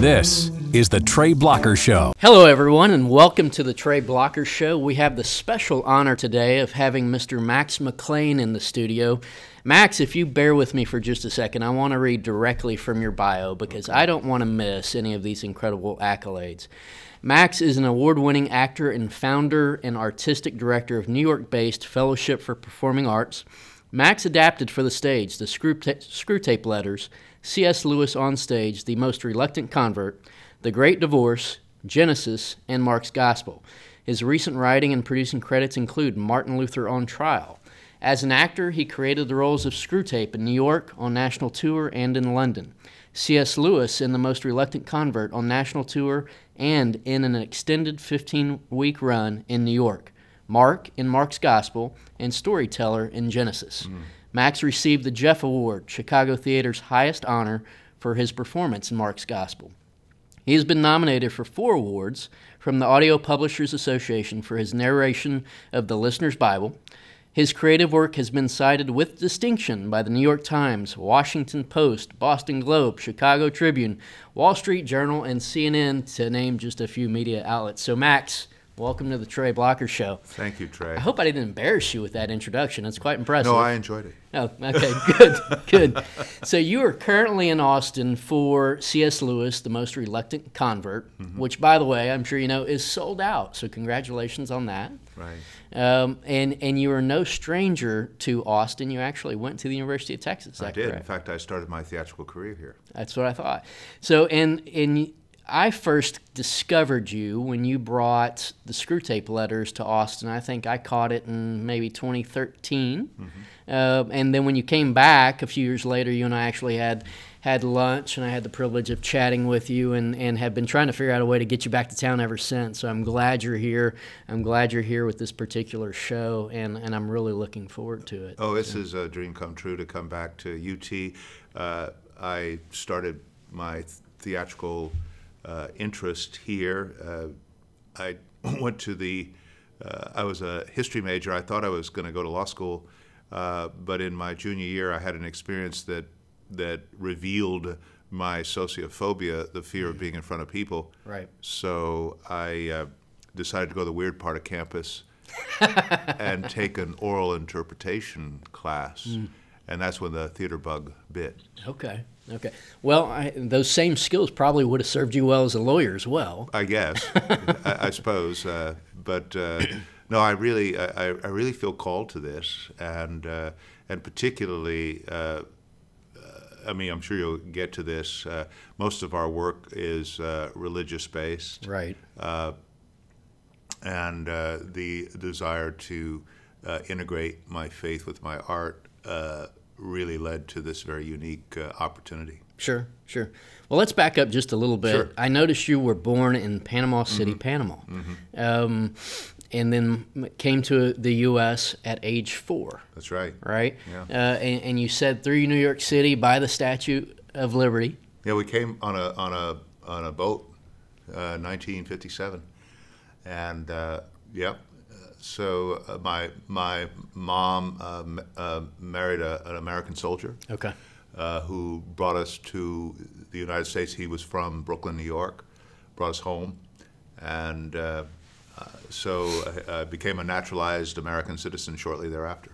This is the Trey Blocker Show. Hello, everyone, and welcome to the Trey Blocker Show. We have the special honor today of having Mr. Max McLean in the studio. Max, if you bear with me for just a second, I want to read directly from your bio because I don't want to miss any of these incredible accolades. Max is an award winning actor and founder and artistic director of New York based Fellowship for Performing Arts. Max adapted for the stage the Screw, Screwtape Letters, C.S. Lewis on Stage, The Most Reluctant Convert, The Great Divorce, Genesis, and Mark's Gospel. His recent writing and producing credits include Martin Luther on Trial. As an actor, he created the roles of Screwtape in New York, on national tour, and in London. C.S. Lewis in The Most Reluctant Convert on national tour and in an extended 15 week run in New York. Mark in Mark's Gospel, and Storyteller in Genesis. Mm. Max received the Jeff Award, Chicago Theater's highest honor, for his performance in Mark's Gospel. He has been nominated for four awards from the Audio Publishers Association for his narration of the Listener's Bible. His creative work has been cited with distinction by the New York Times, Washington Post, Boston Globe, Chicago Tribune, Wall Street Journal, and CNN, to name just a few media outlets. So, Max, Welcome to the Trey Blocker Show. Thank you, Trey. I hope I didn't embarrass you with that introduction. It's quite impressive. No, I enjoyed it. Oh, okay, good, good. So you are currently in Austin for C.S. Lewis, The Most Reluctant Convert, mm-hmm. which, by the way, I'm sure you know is sold out. So congratulations on that. Right. Um, and and you are no stranger to Austin. You actually went to the University of Texas. I did. Correct? In fact, I started my theatrical career here. That's what I thought. So and and I first discovered you when you brought the Screwtape letters to Austin. I think I caught it in maybe 2013. Mm-hmm. Uh, and then when you came back a few years later, you and I actually had had lunch, and I had the privilege of chatting with you, and, and have been trying to figure out a way to get you back to town ever since. So I'm glad you're here. I'm glad you're here with this particular show, and, and I'm really looking forward to it. Oh, this so. is a dream come true to come back to UT. Uh, I started my theatrical interest here. Uh, I went to the, uh, I was a history major. I thought I was going to go to law school, uh, but in my junior year, I had an experience that that revealed my sociophobia, the fear of being in front of people. Right. So I uh, decided to go to the weird part of campus and take an oral interpretation class. Mm. And that's when the theater bug bit. Okay. Okay. Well, I, those same skills probably would have served you well as a lawyer as well. I guess, I, I, suppose. Uh, but uh, no, I really, I, I, really feel called to this, and uh, and particularly, uh, uh, I mean, I'm sure you'll get to this. Uh, most of our work is religious based, right? and the desire to integrate my faith with my art really led to this very unique uh, opportunity. Sure, sure. Well, let's back up just a little bit. Sure. I noticed you were born in Panama City, mm-hmm. Panama, mm-hmm. Um, and then came to the U.S. at age four. That's right. Right. Yeah. Uh, and, and, you said through New York City by the Statue of Liberty. Yeah, we came on a on a on a boat, uh, 1957, and uh, yep, so uh, my my mom uh, uh, married a, an American soldier. Okay. Uh, who brought us to the United States? He was from Brooklyn, New York. Brought us home, and uh, uh, so I became a naturalized American citizen shortly thereafter.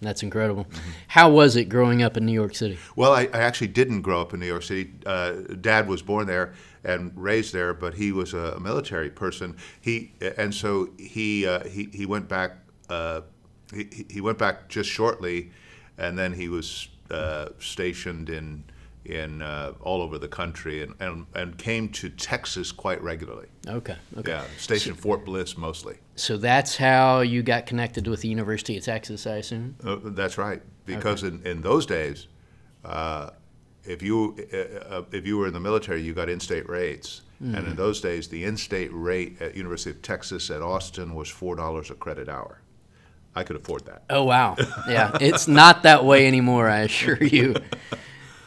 That's incredible. Mm-hmm. How was it growing up in New York City? Well, I, I actually didn't grow up in New York City. Uh, Dad was born there and raised there, but he was a military person. He and so he uh, he he went back. Uh, he, he went back just shortly, and then he was uh, stationed in in uh, all over the country and, and, and came to Texas quite regularly. Okay. Okay. Yeah, stationed so, Fort Bliss mostly. So that's how you got connected with the University of Texas, I assume. Uh, that's right, because okay. in, in those days, uh, if you uh, uh, if you were in the military, you got in-state rates. Mm-hmm. And in mm-hmm. those days, the in-state rate at University of Texas at Austin was four dollars a credit hour. I could afford that. Oh wow! Yeah, it's not that way anymore. I assure you.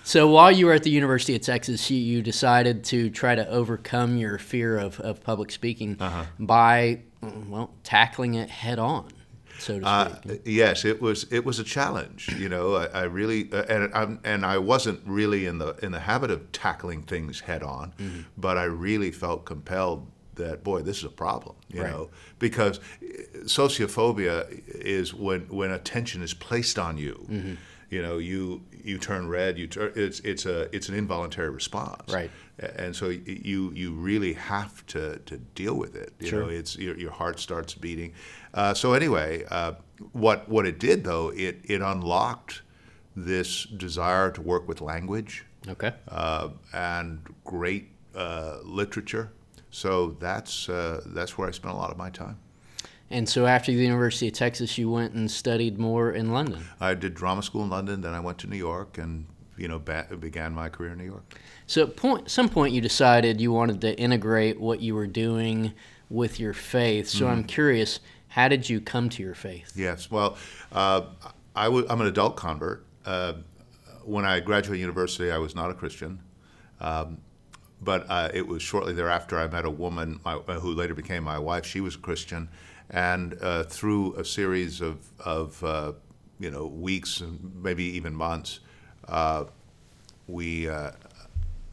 So while you were at the University of Texas, you, you decided to try to overcome your fear of, of public speaking Uh-huh. by, well, tackling it head on, so to Uh, speak. yes, it was it was a challenge. You know, I, I really uh, and I'm, and I wasn't really in the in the habit of tackling things head on, Mm-hmm. but I really felt compelled that boy, this is a problem. You Right. know, because uh, sociophobia is when when attention is placed on you. Mm-hmm. You know, you you turn red. You turn. It's it's a it's an involuntary response. Right. And so you you really have to, to deal with it. You Sure. know, it's your, your heart starts beating. Uh, so anyway, uh, what what it did though, it it unlocked this desire to work with language Okay. uh, and great uh, literature. So that's uh, that's where I spent a lot of my time. And so after the University of Texas, you went and studied more in London. I did drama school in London, then I went to New York, and you know began my career in New York. So at point, some point you decided you wanted to integrate what you were doing with your faith. So Mm-hmm. I'm curious, how did you come to your faith? Yes. Well, uh, I w- I'm an adult convert. Uh, when I graduated university, I was not a Christian. Um, but uh, it was shortly thereafter I met a woman my, uh, who later became my wife. She was a Christian, and uh, through a series of, of uh, you know weeks and maybe even months, uh, we uh,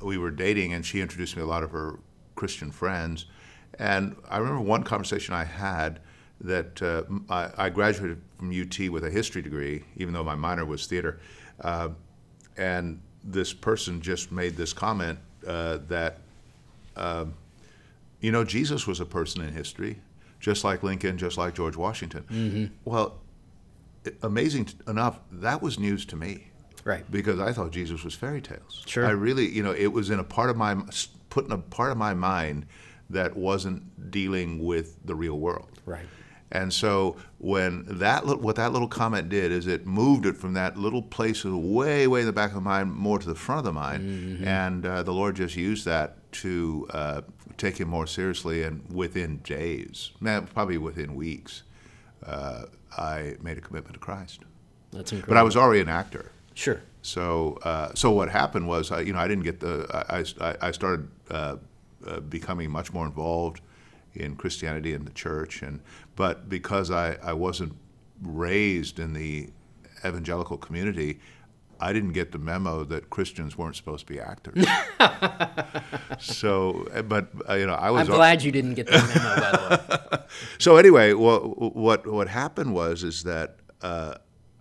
we were dating, and she introduced me to a lot of her Christian friends. And I remember one conversation I had that uh, I, I graduated from UT with a history degree, even though my minor was theater. Uh, and this person just made this comment uh, that, um, you know, Jesus was a person in history, just like Lincoln, just like George Washington. Well, it- amazing enough, that was news to me Right. because I thought Jesus was fairy tales. Sure. I really, you know, it was in a part of my put in a part of my mind that wasn't dealing with the real world. Right. And so when that what that little comment did is it moved it from that little place of way way in the back of the mind more to the front of the mind, and uh, the Lord just used that to uh, take him more seriously. And within days, man, probably within weeks, uh, I made a commitment to Christ. That's incredible. But I was already an actor. Sure. So, uh, so what happened was, I, you know, I didn't get the. I, I, I started uh, uh, becoming much more involved in Christianity and the church, and but because I, I wasn't raised in the evangelical community, I didn't get the memo that Christians weren't supposed to be actors. so, uh, but uh, you know, I was. I'm glad you didn't get the memo, by the way. So anyway, what what what happened was is that uh,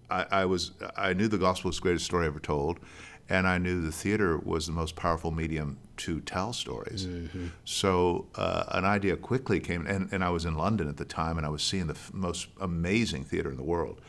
I, I was I knew the gospel was the greatest story ever told, and I knew the theater was the most powerful medium to tell stories. So uh, an idea quickly came, and, and I was in London at the time, and I was seeing the f- most amazing theater in the world,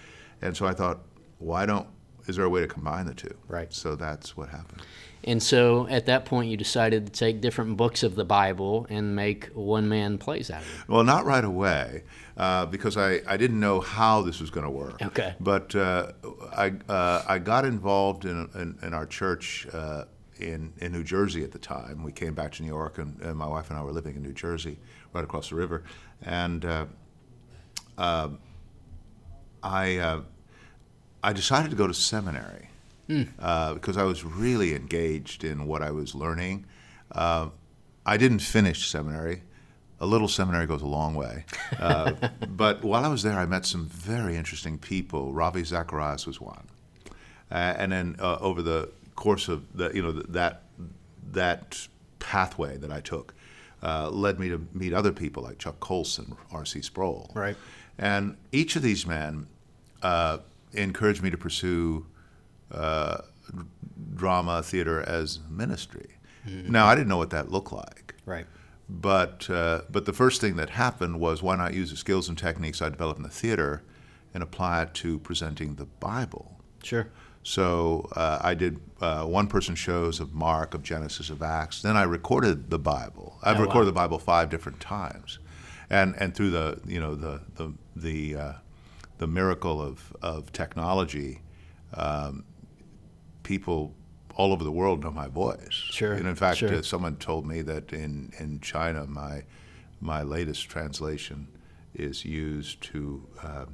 and so I thought, why don't is there a way to combine the two? Right. So that's what happened. And so at that point, you decided to take different books of the Bible and make one man plays out of it. Well, not right away, uh, because I, I didn't know how this was going to work. Okay. But uh, I, uh, I got involved in, in, in our church uh, in, in New Jersey at the time. We came back to New York, and, and my wife and I were living in New Jersey, right across the river. And uh, uh, I, uh, I decided to go to seminary uh, because I was really engaged in what I was learning. Uh, I didn't finish seminary. A little seminary goes a long way. Uh, but while I was there, I met some very interesting people. Ravi Zacharias was one. Uh, and then uh, over the course of the, you know, that, that pathway that I took uh, led me to meet other people like Chuck Colson, R.C. Sproul. Right. And each of these men uh, encouraged me to pursue uh, drama, theater as ministry. Now, I didn't know what that looked like. Right. But, uh, but the first thing that happened was why not use the skills and techniques I developed in the theater and apply it to presenting the Bible? Sure. So uh, I did uh, one-person shows of Mark, of Genesis, of Acts. Then I recorded the Bible. I've Oh, wow. recorded the Bible five different times, and and through the you know the the the uh, the miracle of of technology, um, people all over the world know my voice. Sure, And in fact, sure. uh, someone told me that in in China, my my latest translation is used to um,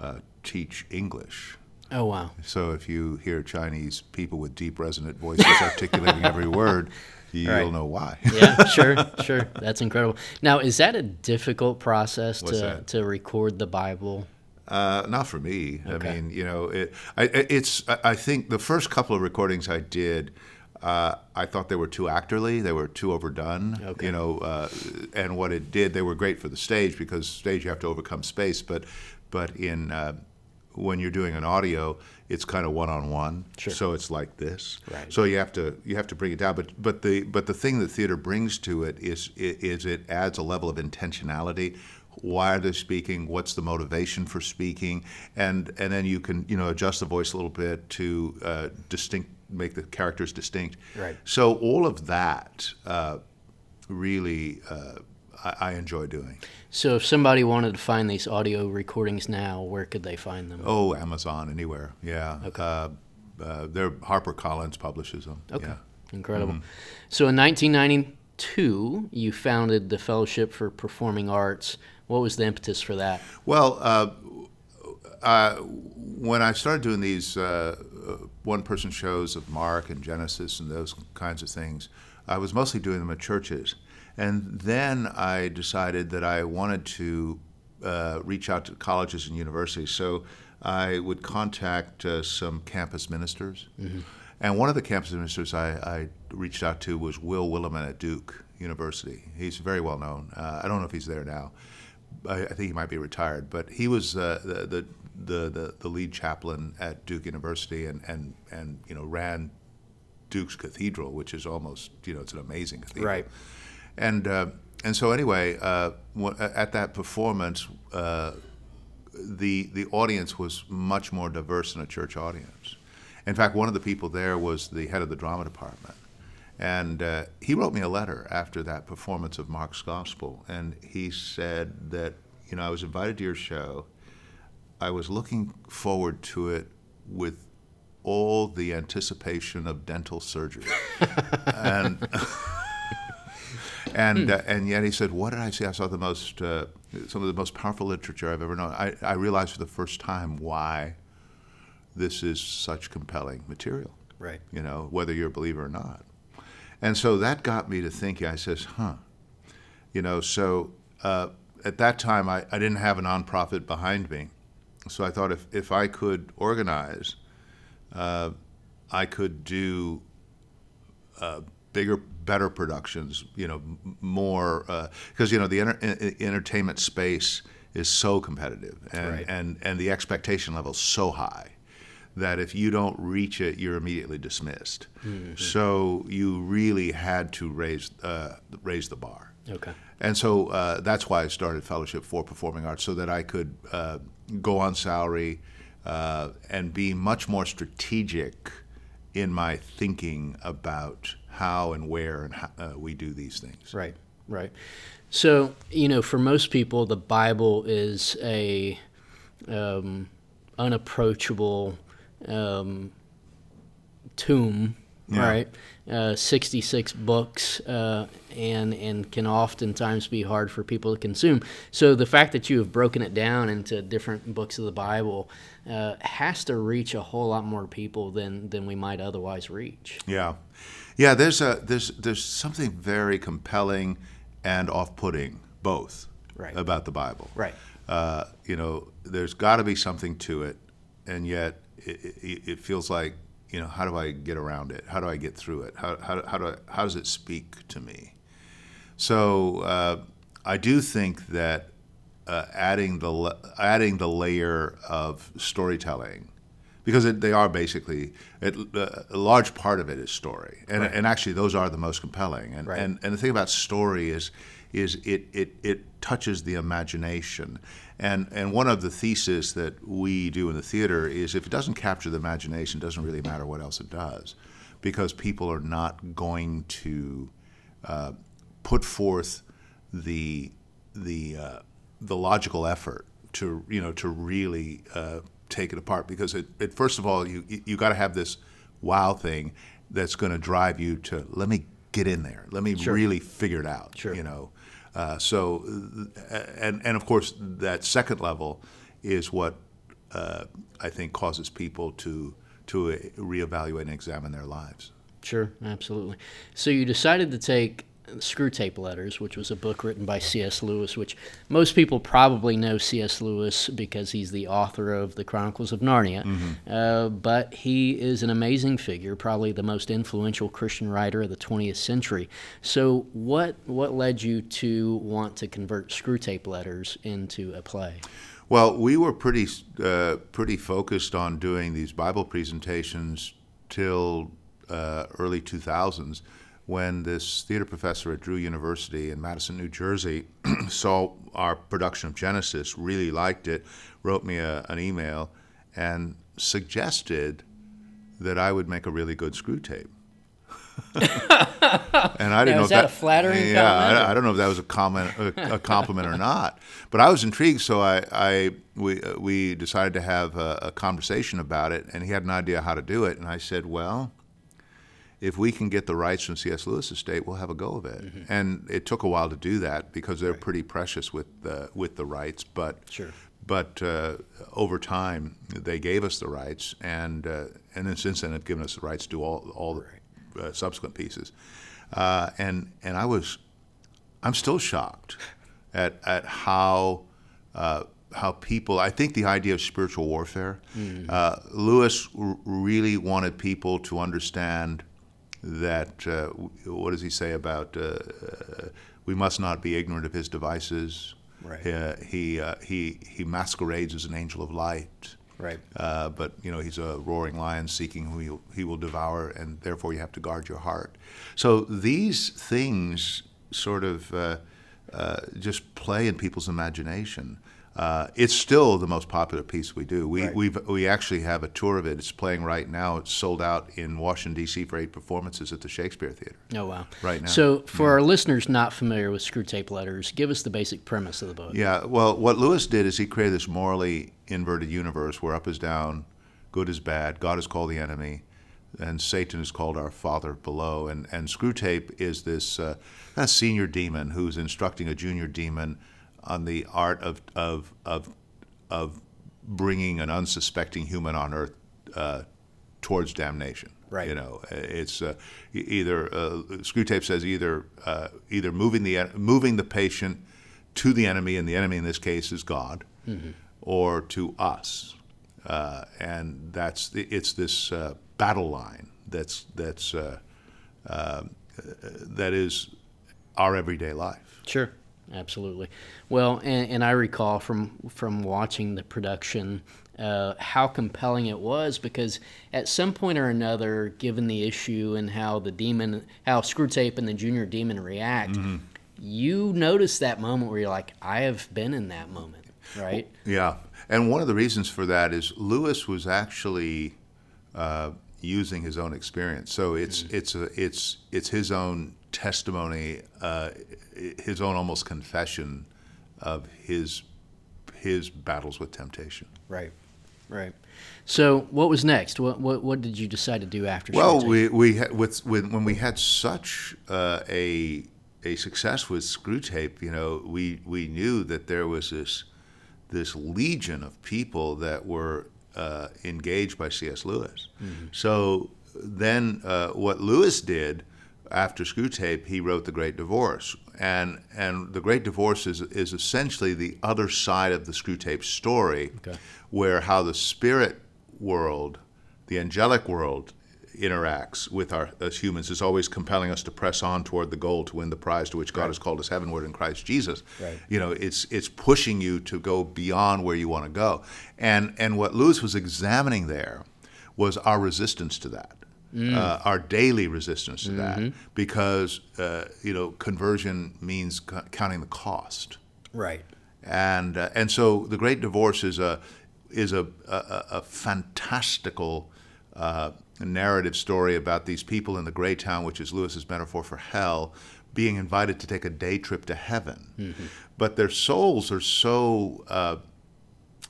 uh, teach English Oh wow! So if you hear Chinese people with deep resonant voices articulating every word, you'll Right. know why. yeah, sure, sure. That's incredible. Now, is that a difficult process What's to that? to record the Bible? Uh, not for me. Okay. I mean, you know, it, I, it's. I think the first couple of recordings I did, uh, I thought they were too actorly. They were too overdone. Okay. You know, uh, and what it did, they were great for the stage because stage you have to overcome space. But, but in uh, when you're doing an audio, it's kind of one on one. Sure. So it's like this. Right. So you have to you have to bring it down. But but the but the thing that theater brings to it is is it adds a level of intentionality. Why are they speaking? What's the motivation for speaking? And and then you can you know adjust the voice a little bit to uh, distinct make the characters distinct. Right. So all of that uh, really uh, I, I enjoy doing. So, if somebody wanted to find these audio recordings now, where could they find them? Oh, Amazon anywhere. Yeah. Okay. Uh, uh, they're Harper Collins publishes them. Okay. Yeah. Incredible. Mm-hmm. So in 1992, you founded the Fellowship for Performing Arts. What was the impetus for that? Well, uh, uh, when I started doing these uh, one person shows of Mark and Genesis and those kinds of things, I was mostly doing them at churches. And then I decided that I wanted to uh, reach out to colleges and universities. So I would contact uh, some campus ministers. And one of the campus ministers I, I reached out to was Will Willimon at Duke University. He's very well known. Uh, I don't know if he's there now. I, I think he might be retired, but he was uh, the, the, the, the, the lead chaplain at Duke University and, and, and you know ran Duke's Cathedral, which is almost you know it's an amazing cathedral. Right. And uh, and so anyway, uh, at that performance, uh, the the audience was much more diverse than a church audience. In fact, one of the people there was the head of the drama department, and uh, he wrote me a letter after that performance of Mark's Gospel, and he said that you know I was invited to your show. I was looking forward to it with all the anticipation of dental surgery, and and uh, and yet he said, "What did I see? I saw the most uh, some of the most powerful literature I've ever known. I, I realized for the first time why this is such compelling material. Right. You know, whether you're a believer or not. And so that got me to thinking. I says, "Huh." You know, so uh, at that time I, I didn't have a nonprofit behind me, so I thought if if I could organize, uh, I could do uh, bigger, better productions. You know, m- more because you know the enter- entertainment space is so competitive, and Right. and and the expectation level is so high that if you don't reach it, you're immediately dismissed. So you really had to raise uh, raise the bar. Okay. And so uh, that's why I started Fellowship for Performing Arts, so that I could uh, go on salary uh, and be much more strategic in my thinking about how and where and how, uh, we do these things. Right. Right. So you know, for most people, the Bible is a um, unapproachable um, tomb. Yeah. Right. Uh, 66 books uh, and and can oftentimes be hard for people to consume. So the fact that you have broken it down into different books of the Bible uh, has to reach a whole lot more people than than we might otherwise reach. Yeah, yeah. There's a there's there's something very compelling and off-putting both Right. about the Bible. Right. Uh, you know, there's got to be something to it, and yet it, it, it feels like you know how do I get around it? How do I get through it? How how how, do I, how does it speak to me? So uh, I do think that uh, adding the adding the layer of storytelling because it, they are basically it, uh, a large part of it is story, and, Right. and actually those are the most compelling. And, Right. and and the thing about story is is it, it it touches the imagination, and and one of the theses that we do in the theater is if it doesn't capture the imagination, it doesn't really matter what else it does, because people are not going to uh, put forth the the uh, the logical effort to you know to really uh, take it apart because it, it first of all you you got to have this wow thing that's going to drive you to let me get in there let me Sure. really figure it out Sure. you know uh, so uh, and and of course that second level is what uh, I think causes people to to reevaluate and examine their lives. Sure, absolutely. So you decided to take Screwtape Letters, which was a book written by C.S. Lewis, which most people probably know C.S. Lewis because he's the author of the Chronicles of Narnia. Mm-hmm. Uh, but he is an amazing figure, probably the most influential Christian writer of the 20th century. So, what what led you to want to convert Screwtape Letters into a play? Well, we were pretty uh, pretty focused on doing these Bible presentations till uh, early 2000s when this theater professor at Drew University in Madison, New Jersey, saw our production of Genesis, really liked it, wrote me a, an email, and suggested that I would make a really good Screwtape. and I didn't now, know if that, that a flattering yeah. I, I, don't know if that was a comment, a, a compliment or not. But I was intrigued, so I, I we uh, we decided to have a, a conversation about it, and he had an idea how to do it, and I said, well if we can get the rights from C.S. Lewis estate, we'll have a go of it. Mm-hmm. And it took a while to do that because they're right. pretty precious with the with the rights. But sure. But uh, over time, they gave us the rights, and uh, and then since then, have given us the rights to do all all the uh, subsequent pieces. Uh, and and I was, I'm still shocked at at how uh, how people. I think the idea of spiritual warfare. Mm-hmm. Uh, Lewis r- really wanted people to understand that uh, what does he say about uh, uh, we must not be ignorant of his devices. Right. Uh, he uh, he he masquerades as an angel of light. Right. Uh, but you know he's a roaring lion seeking who he, he will devour, and therefore you have to guard your heart. So these things sort of just play in people's imagination. Uh, it's still the most popular piece we do. We right. we we actually have a tour of it. It's playing right now. It's sold out in Washington D.C. for eight performances at the Shakespeare Theater. Oh wow! Right now. So for yeah. our listeners not familiar with Screwtape Letters, give us the basic premise of the book. Yeah. Well, what Lewis did is he created this morally inverted universe where up is down, good is bad, God is called the enemy, and Satan is called our father below. And and Screwtape is this uh, kind of senior demon who's instructing a junior demon on the art of of of of bringing an unsuspecting human on earth uh, towards damnation. Right. You know, it's uh, either uh, Screwtape says either uh, either moving the moving the patient to the enemy, and the enemy in this case is God, mm-hmm. or to us, uh, and that's it's this uh, battle line that's that's uh, that is our everyday life. Sure absolutely. Well, and, and I recall from from watching the production uh, how compelling it was because at some point or another, given the issue and how the demon, how Screwtape and the Junior Demon react, mm-hmm. you notice that moment where you're like, I have been in that moment, right? Yeah, and one of the reasons for that is Lewis was actually. Uh, using his own experience. So it's mm-hmm. it's a, it's it's his own testimony, uh, his own almost confession of his his battles with temptation. Right, right. So what was next? What what, what did you decide to do after? Well, we we had, with, with when we had such uh, a a success with Screwtape, you know, we we knew that there was this this legion of people that were uh, engaged by C.S. Lewis. Mm-hmm. So then, uh, what Lewis did after Screwtape, he wrote The Great Divorce, and and The Great Divorce is is essentially the other side of the Screwtape story, okay. where how the spirit world, the angelic world, interacts with our as humans is always compelling us to press on toward the goal to win the prize to which God right. has called us heavenward in Christ Jesus. Right. You know, it's it's pushing you to go beyond where you want to go. And and what Lewis was examining there was our resistance to that. Mm. Uh, our daily resistance to mm-hmm. that because uh, you know conversion means c- counting the cost right and uh, and so the great divorce is a is a a, a fantastical uh, narrative story about these people in the gray town, which is Lewis's metaphor for hell, being invited to take a day trip to heaven. Mm-hmm. But their souls are so uh,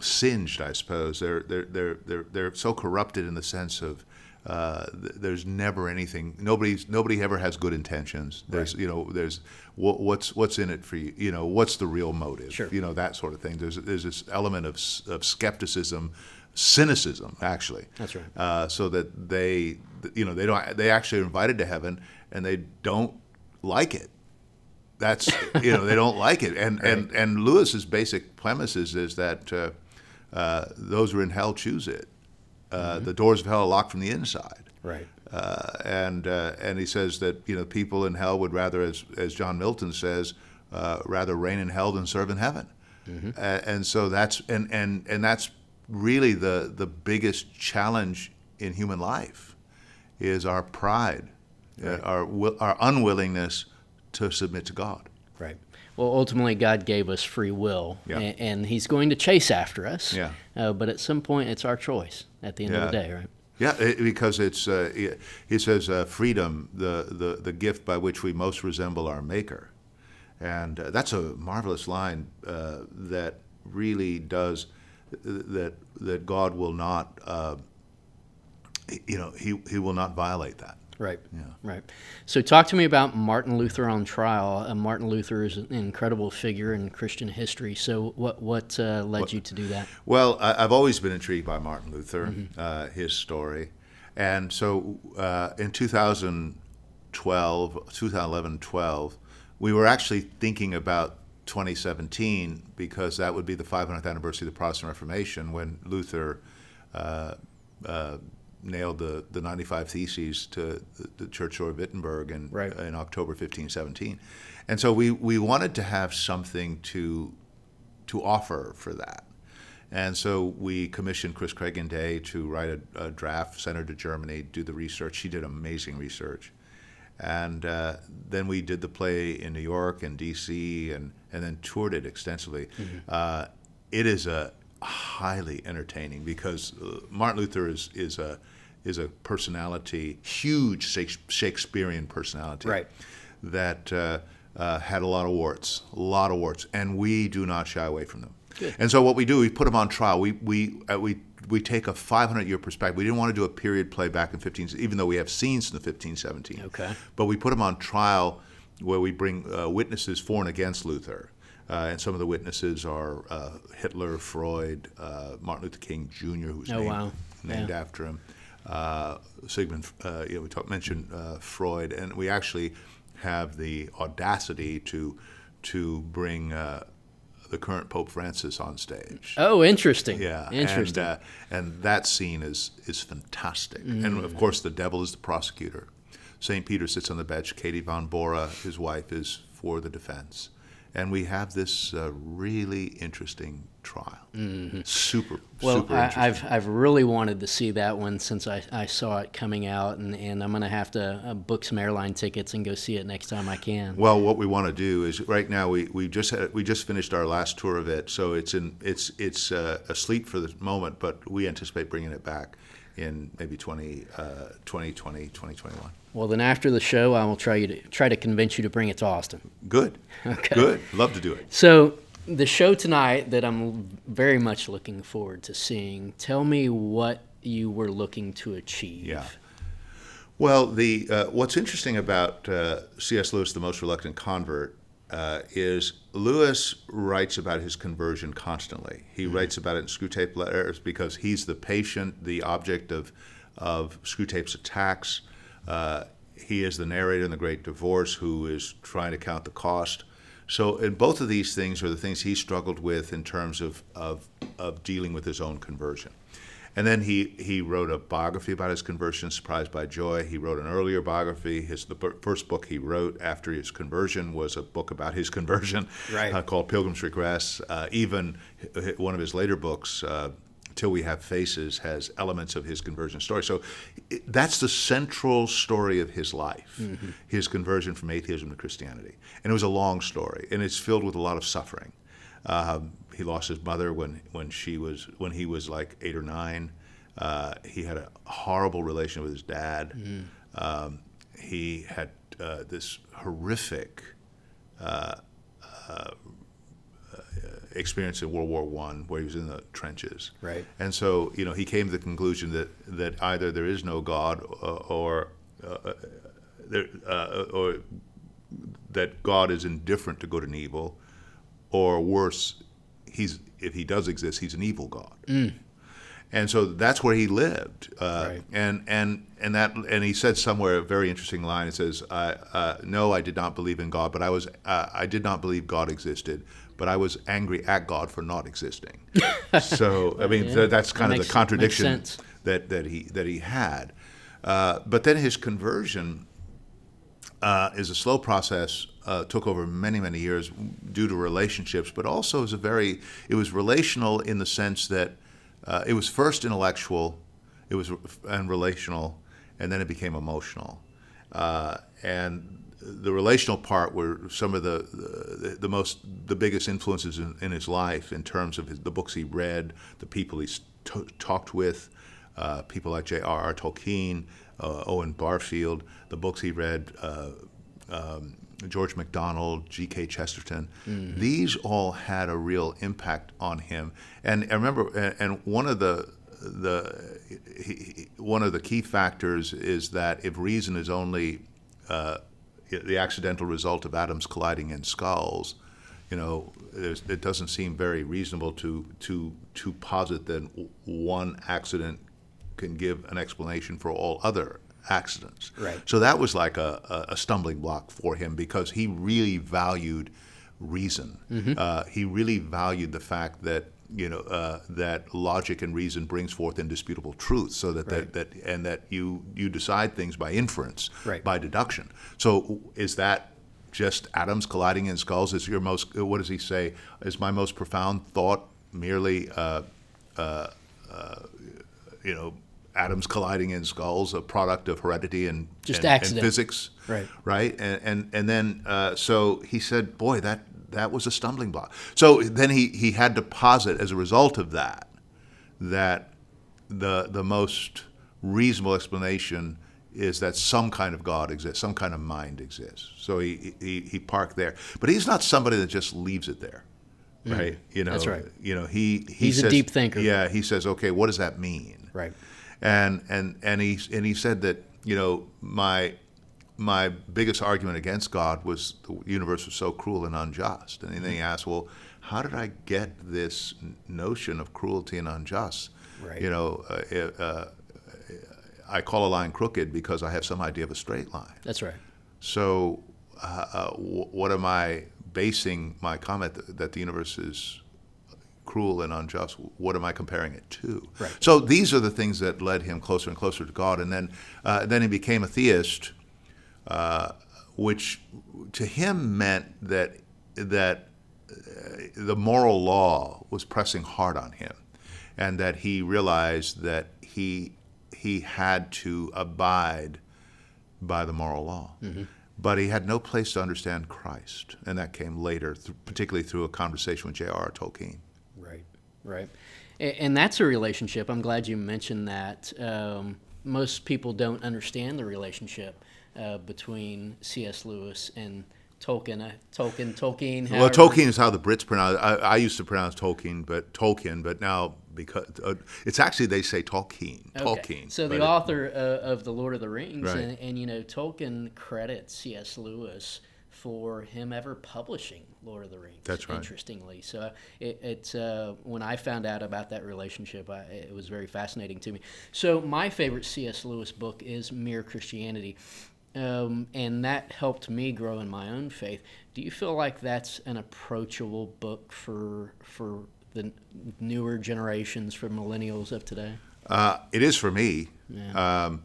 singed, I suppose. They're, they're, they're, they're, they're so corrupted in the sense of uh, th- there's never anything. Nobody's nobody ever has good intentions. There's you know there's what, what's what's in it for you. You know what's the real motive. Sure. You know that sort of thing. There's there's this element of of skepticism, cynicism actually. That's right. Uh, so that they you know they don't they actually are invited to heaven and they don't like it. That's you know they don't like it. And and and Lewis's basic premise is is that uh, uh, those who are in hell choose it. Uh, The doors of hell are locked from the inside. Right. Uh, and uh, and he says that you know people in hell would rather, as as John Milton says, uh, rather reign in hell than serve in heaven. Mm-hmm. And so that's and, and and that's really the the biggest challenge in human life is our pride, uh, our our unwillingness to submit to God. Right. Well, ultimately, God gave us free will, Yeah. a- and, He's going to chase after us. Yeah. Uh, but at some point, it's our choice at the end of the day, right? Yeah, it, because it's uh, he- he says uh, freedom, the, the the gift by which we most resemble our Maker, and uh, that's a marvelous line uh, that really does that that God will not, uh, you know, he he will not violate that. Right. Yeah. Right. So, talk to me about Martin Luther on trial. Uh, Martin Luther is an incredible figure in Christian history. So, what what uh, led you to do that? Well, I, I've always been intrigued by Martin Luther, uh, his story. And so uh, in 2012, 2011 12, we were actually thinking about 2017 because that would be the 500th anniversary of the Protestant Reformation when Luther uh, uh, nailed the, the 95 Theses to the, the Church of Wittenberg in, Right. in October 1517. And so we, we wanted to have something to to offer for that. And so we commissioned Chris Cragin-Day to write a, a draft, sent her to Germany, do the research. She did amazing research. And uh, then we did the play in New York and D.C. and, and then toured it extensively. Uh, it is a highly entertaining because uh, Martin Luther is, is a is a personality, huge Shakes- Shakespearean personality Right. that uh, uh, had a lot of warts, a lot of warts, and we do not shy away from them. And so what we do, we put them on trial. We we uh, we we take a 500 year perspective. We didn't want to do a period play back in 15, even though we have scenes in the 1517. Okay. But we put them on trial where we bring uh, witnesses for and against Luther. Uh, and some of the witnesses are uh, Hitler, Freud, uh, Martin Luther King Jr., who's Oh, named, wow. named Yeah. after him. Uh, Sigmund, uh, you know, we talked, mentioned uh, Freud, and we actually have the audacity to to bring uh, the current Pope Francis on stage. Oh, interesting. Yeah, Interesting. And, uh, and that scene is is fantastic. And of course, the devil is the prosecutor. St. Peter sits on the bench. Katie von Bora, his wife, is for the defense. And we have this uh, really interesting trial. Super, Mm-hmm. well, super I, I've, I've really wanted to see that one since I, I saw it coming out, and, and I'm gonna have to uh, book some airline tickets and go see it next time I can. Well, what we want to do is right now we, we just had, we just finished our last tour of it, so it's in it's it's uh, asleep for the moment, but we anticipate bringing it back in maybe 20, uh, 2020, 2021. Well, then after the show, I will try you to try to convince you to bring it to Austin. Good, Okay. good, love to do it. So the show tonight that I'm very much looking forward to seeing. Tell me what you were looking to achieve. Yeah. Well, the uh, what's interesting about uh, C.S. Lewis, the most reluctant convert, uh, is Lewis writes about his conversion constantly. He writes about it in Screwtape letters because he's the patient, the object of of Screwtape's attacks. Uh, he is the narrator in the Great Divorce who is trying to count the cost. So, and both of these things are the things he struggled with in terms of, of, of dealing with his own conversion. And then he, he wrote a biography about his conversion, Surprised by Joy. He wrote an earlier biography. His the b- first book he wrote after his conversion was a book about his conversion, Right. uh, called Pilgrim's Regress. Uh, even h- one of his later books, uh, Till We Have Faces, has elements of his conversion story. So that's the central story of his life, his conversion from atheism to Christianity. And it was a long story, and it's filled with a lot of suffering. Um, he lost his mother when, when she was when he was like eight or nine. Uh, he had a horrible relation with his dad. Um, he had uh, this horrific uh, uh, experience in World War One, where he was in the trenches. Right. And so, you know, he came to the conclusion that that either there is no God, uh, or uh, there, uh, or that God is indifferent to good and evil, or worse, he's if he does exist, he's an evil God. And so that's where he lived. Uh, Right. And and and that and he said somewhere a very interesting line. It says, I, uh, "No, I did not believe in God, but I was uh, I did not believe God existed, but I was angry at God for not existing." so I mean, Yeah, th- that's that kind of makes- the contradiction that that he that he had. Uh, but then his conversion uh, is a slow process. Uh, took over many many years due to relationships, but also is a very it was relational in the sense that uh, it was first intellectual, it was and relational, and then it became emotional. Uh, and the relational part were some of the, the the most the biggest influences in, in his life in terms of his, the books he read, the people he t- talked with, uh, people like J.R.R. Tolkien, uh, Owen Barfield, the books he read, uh, um, George MacDonald, G.K. Chesterton. These all had a real impact on him. And I remember, and, and one of the the he, he- one of the key factors is that if reason is only uh, the accidental result of atoms colliding in skulls, you know, it doesn't seem very reasonable to to to posit that one accident can give an explanation for all other accidents. Right. So that was like a, a, a stumbling block for him because he really valued reason. Uh, he really valued the fact that you know uh, that logic and reason brings forth indisputable truth, so that, Right. that that and that you you decide things by inference, Right. by deduction. So is that just atoms colliding in skulls? Is your most what does he say? Is my most profound thought merely uh, you know, atoms colliding in skulls, a product of heredity and Just and, and physics, Right. Right, and and and then uh, so he said, "Boy, that that was a stumbling block." So then he he had to posit as a result of that that the the most reasonable explanation is that some kind of God exists, some kind of mind exists. So he he, he parked there, but he's not somebody that just leaves it there, right? You know, Mm. That's right. You know, he, he He's a deep thinker. Yeah, he says, okay, what does that mean? Right. And and and he and he said that you know my my biggest argument against God was the universe was so cruel and unjust. And then he asked, well, how did I get this notion of cruelty and unjust? Right. You know, uh, uh, I call a line crooked because I have some idea of a straight line. That's right. So, uh, uh, what am I basing my comment that, that the universe is cruel and unjust? What am I comparing it to? Right. So these are the things that led him closer and closer to God, and then uh, then he became a theist, uh, which to him meant that that uh, the moral law was pressing hard on him, and that he realized that he he had to abide by the moral law. But he had no place to understand Christ, and that came later, th- particularly through a conversation with J.R.R. Tolkien. Right, right. A- And that's a relationship. I'm glad you mentioned that. Um, most people don't understand the relationship uh, between C.S. Lewis and Tolkien. Uh, Tolkien, Tolkien. Well, Tolkien is how the Brits pronounce. I, I used to pronounce Tolkien, but Tolkien, but now because uh, it's actually they say Tolkien, Okay. Tolkien. So the author uh, of the Lord of the Rings, Right. and, and you know Tolkien credits C.S. Lewis for him ever publishing Lord of the Rings. That's right. Interestingly, so it, it's uh, when I found out about that relationship, I, it was very fascinating to me. So my favorite C.S. Lewis book is Mere Christianity. Um, and that helped me grow in my own faith. Do you feel like that's an approachable book for for the newer generations, for millennials of today? Uh, it is for me. Um,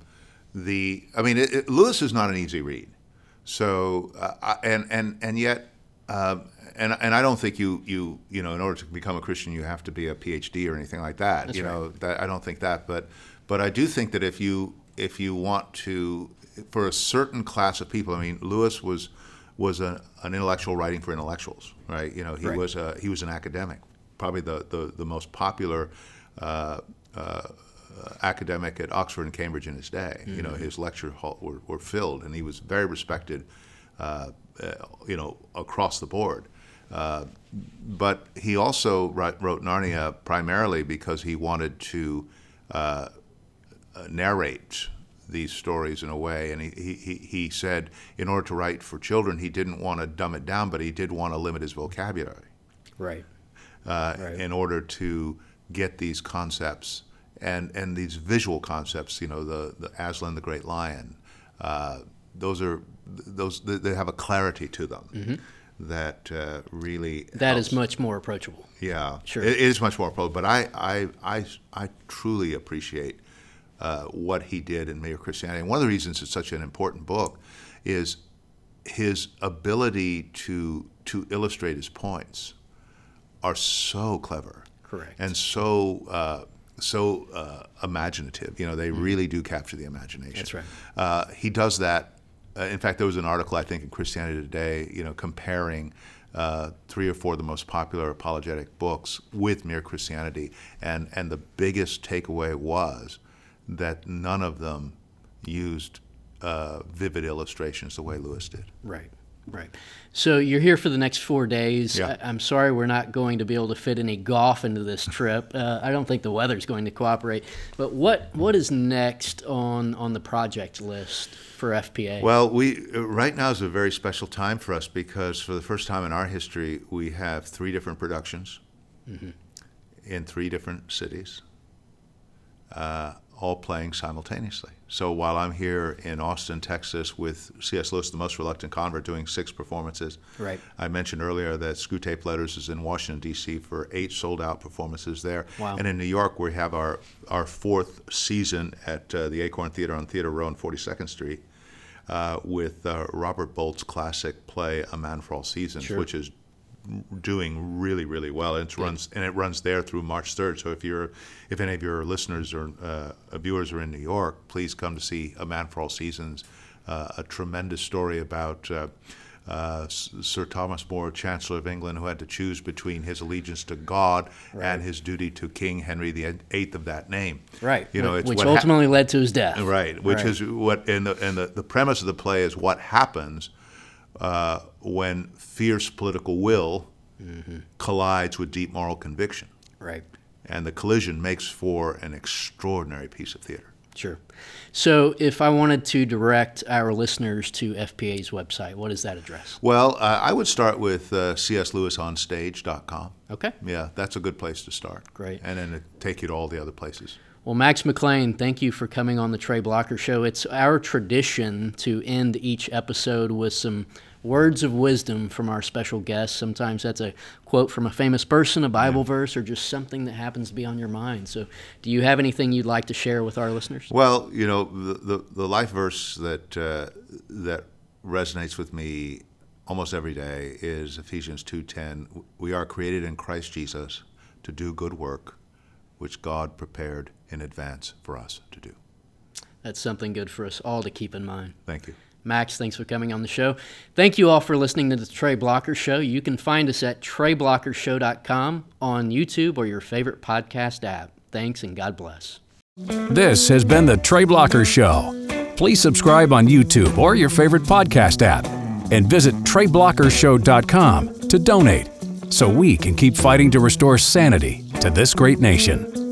the I mean, it, it, Lewis is not an easy read. So uh, I- and and and yet, um, and and I don't think you you you know in order to become a Christian you have to be a PhD or anything like that. That's you right. know that I don't think that, but but I do think that if you if you want to for a certain class of people, I mean, Lewis was was a, an intellectual writing for intellectuals, right? You know, he Right. was a, he was an academic, probably the the, the most popular. Uh, uh, academic at Oxford and Cambridge in his day. You know, his lecture hall were, were filled, and he was very respected, uh, uh, you know, across the board. Uh, but he also wrote, wrote Narnia primarily because he wanted to uh, uh, narrate these stories in a way. And he, he, he said in order to write for children, he didn't want to dumb it down, but he did want to limit his vocabulary. Right. Uh, right. In order to get these concepts and, and these visual concepts, you know, the, the Aslan the Great Lion, uh, those are those they have a clarity to them. Mm-hmm that uh, really that is much more approachable. Yeah, sure, it, it is much more approachable. But I, I, I, I truly appreciate uh, what he did in Mere Christianity. And one of the reasons it's such an important book is his ability to to illustrate his points are so clever, correct, and so. Uh, so uh, imaginative, you know. They mm-hmm. really do capture the imagination. That's right. Uh, he does that uh, in fact, there was an article I think in Christianity Today, you know, comparing uh, three or four of the most popular apologetic books with Mere Christianity, and and the biggest takeaway was that none of them used uh, vivid illustrations the way Lewis did. Right. Right. So you're here for the next four days. Yeah. I, am sorry we're not going to be able to fit any golf into this trip. Uh, I don't think the weather's going to cooperate. But what what is next on on the project list for FPA? Well, we right now is a very special time for us because for the first time in our history, we have three different productions mm-hmm. in three different cities. Uh, all playing simultaneously. So while I'm here in Austin, Texas, with C.S. Lewis, the most reluctant convert, doing six performances, right. I mentioned earlier that Screwtape Letters is in Washington D.C. for eight sold-out performances there, wow. and in New York we have our our fourth season at uh, the Acorn Theater on Theater Row on 42nd Street. Uh, with uh, Robert Bolt's classic play *A Man for All Seasons*, sure. which is doing really really well and it runs and it runs there through March 3rd so if you're if any of your listeners or uh, viewers are in New York please come to see A Man for All Seasons uh, a tremendous story about uh, uh Sir Thomas More, Chancellor of England, who had to choose between his allegiance to God right. and his duty to King Henry VIII of that name. Right. You know, which ultimately ha- led to his death. Right. Which right. is what, and the and the, the premise of the play is what happens uh, when fierce political will mm-hmm. collides with deep moral conviction. Right. And the collision makes for an extraordinary piece of theater. Sure. So, if I wanted to direct our listeners to FPA's website, what is that address? Well, uh, I would start with uh, cslewisonstage.com. Okay. Yeah, that's a good place to start. Great. And then take you to all the other places. Well, Max McLean, thank you for coming on the Trey Blocker Show. It's our tradition to end each episode with some words of wisdom from our special guests. Sometimes that's a quote from a famous person, a Bible yeah. verse, or just something that happens to be on your mind. So, do you have anything you'd like to share with our listeners? Well, you know, the, the, the life verse that, uh, that resonates with me almost every day is Ephesians 2:10. We are created in Christ Jesus to do good work, which God prepared in advance for us to do. That's something good for us all to keep in mind. Thank you. Max, thanks for coming on the show. Thank you all for listening to the Trey Blocker Show. You can find us at treyblockershow.com on YouTube or your favorite podcast app. Thanks and God bless. This has been the Trey Blocker Show. Please subscribe on YouTube or your favorite podcast app and visit treyblockershow.com to donate so we can keep fighting to restore sanity to this great nation.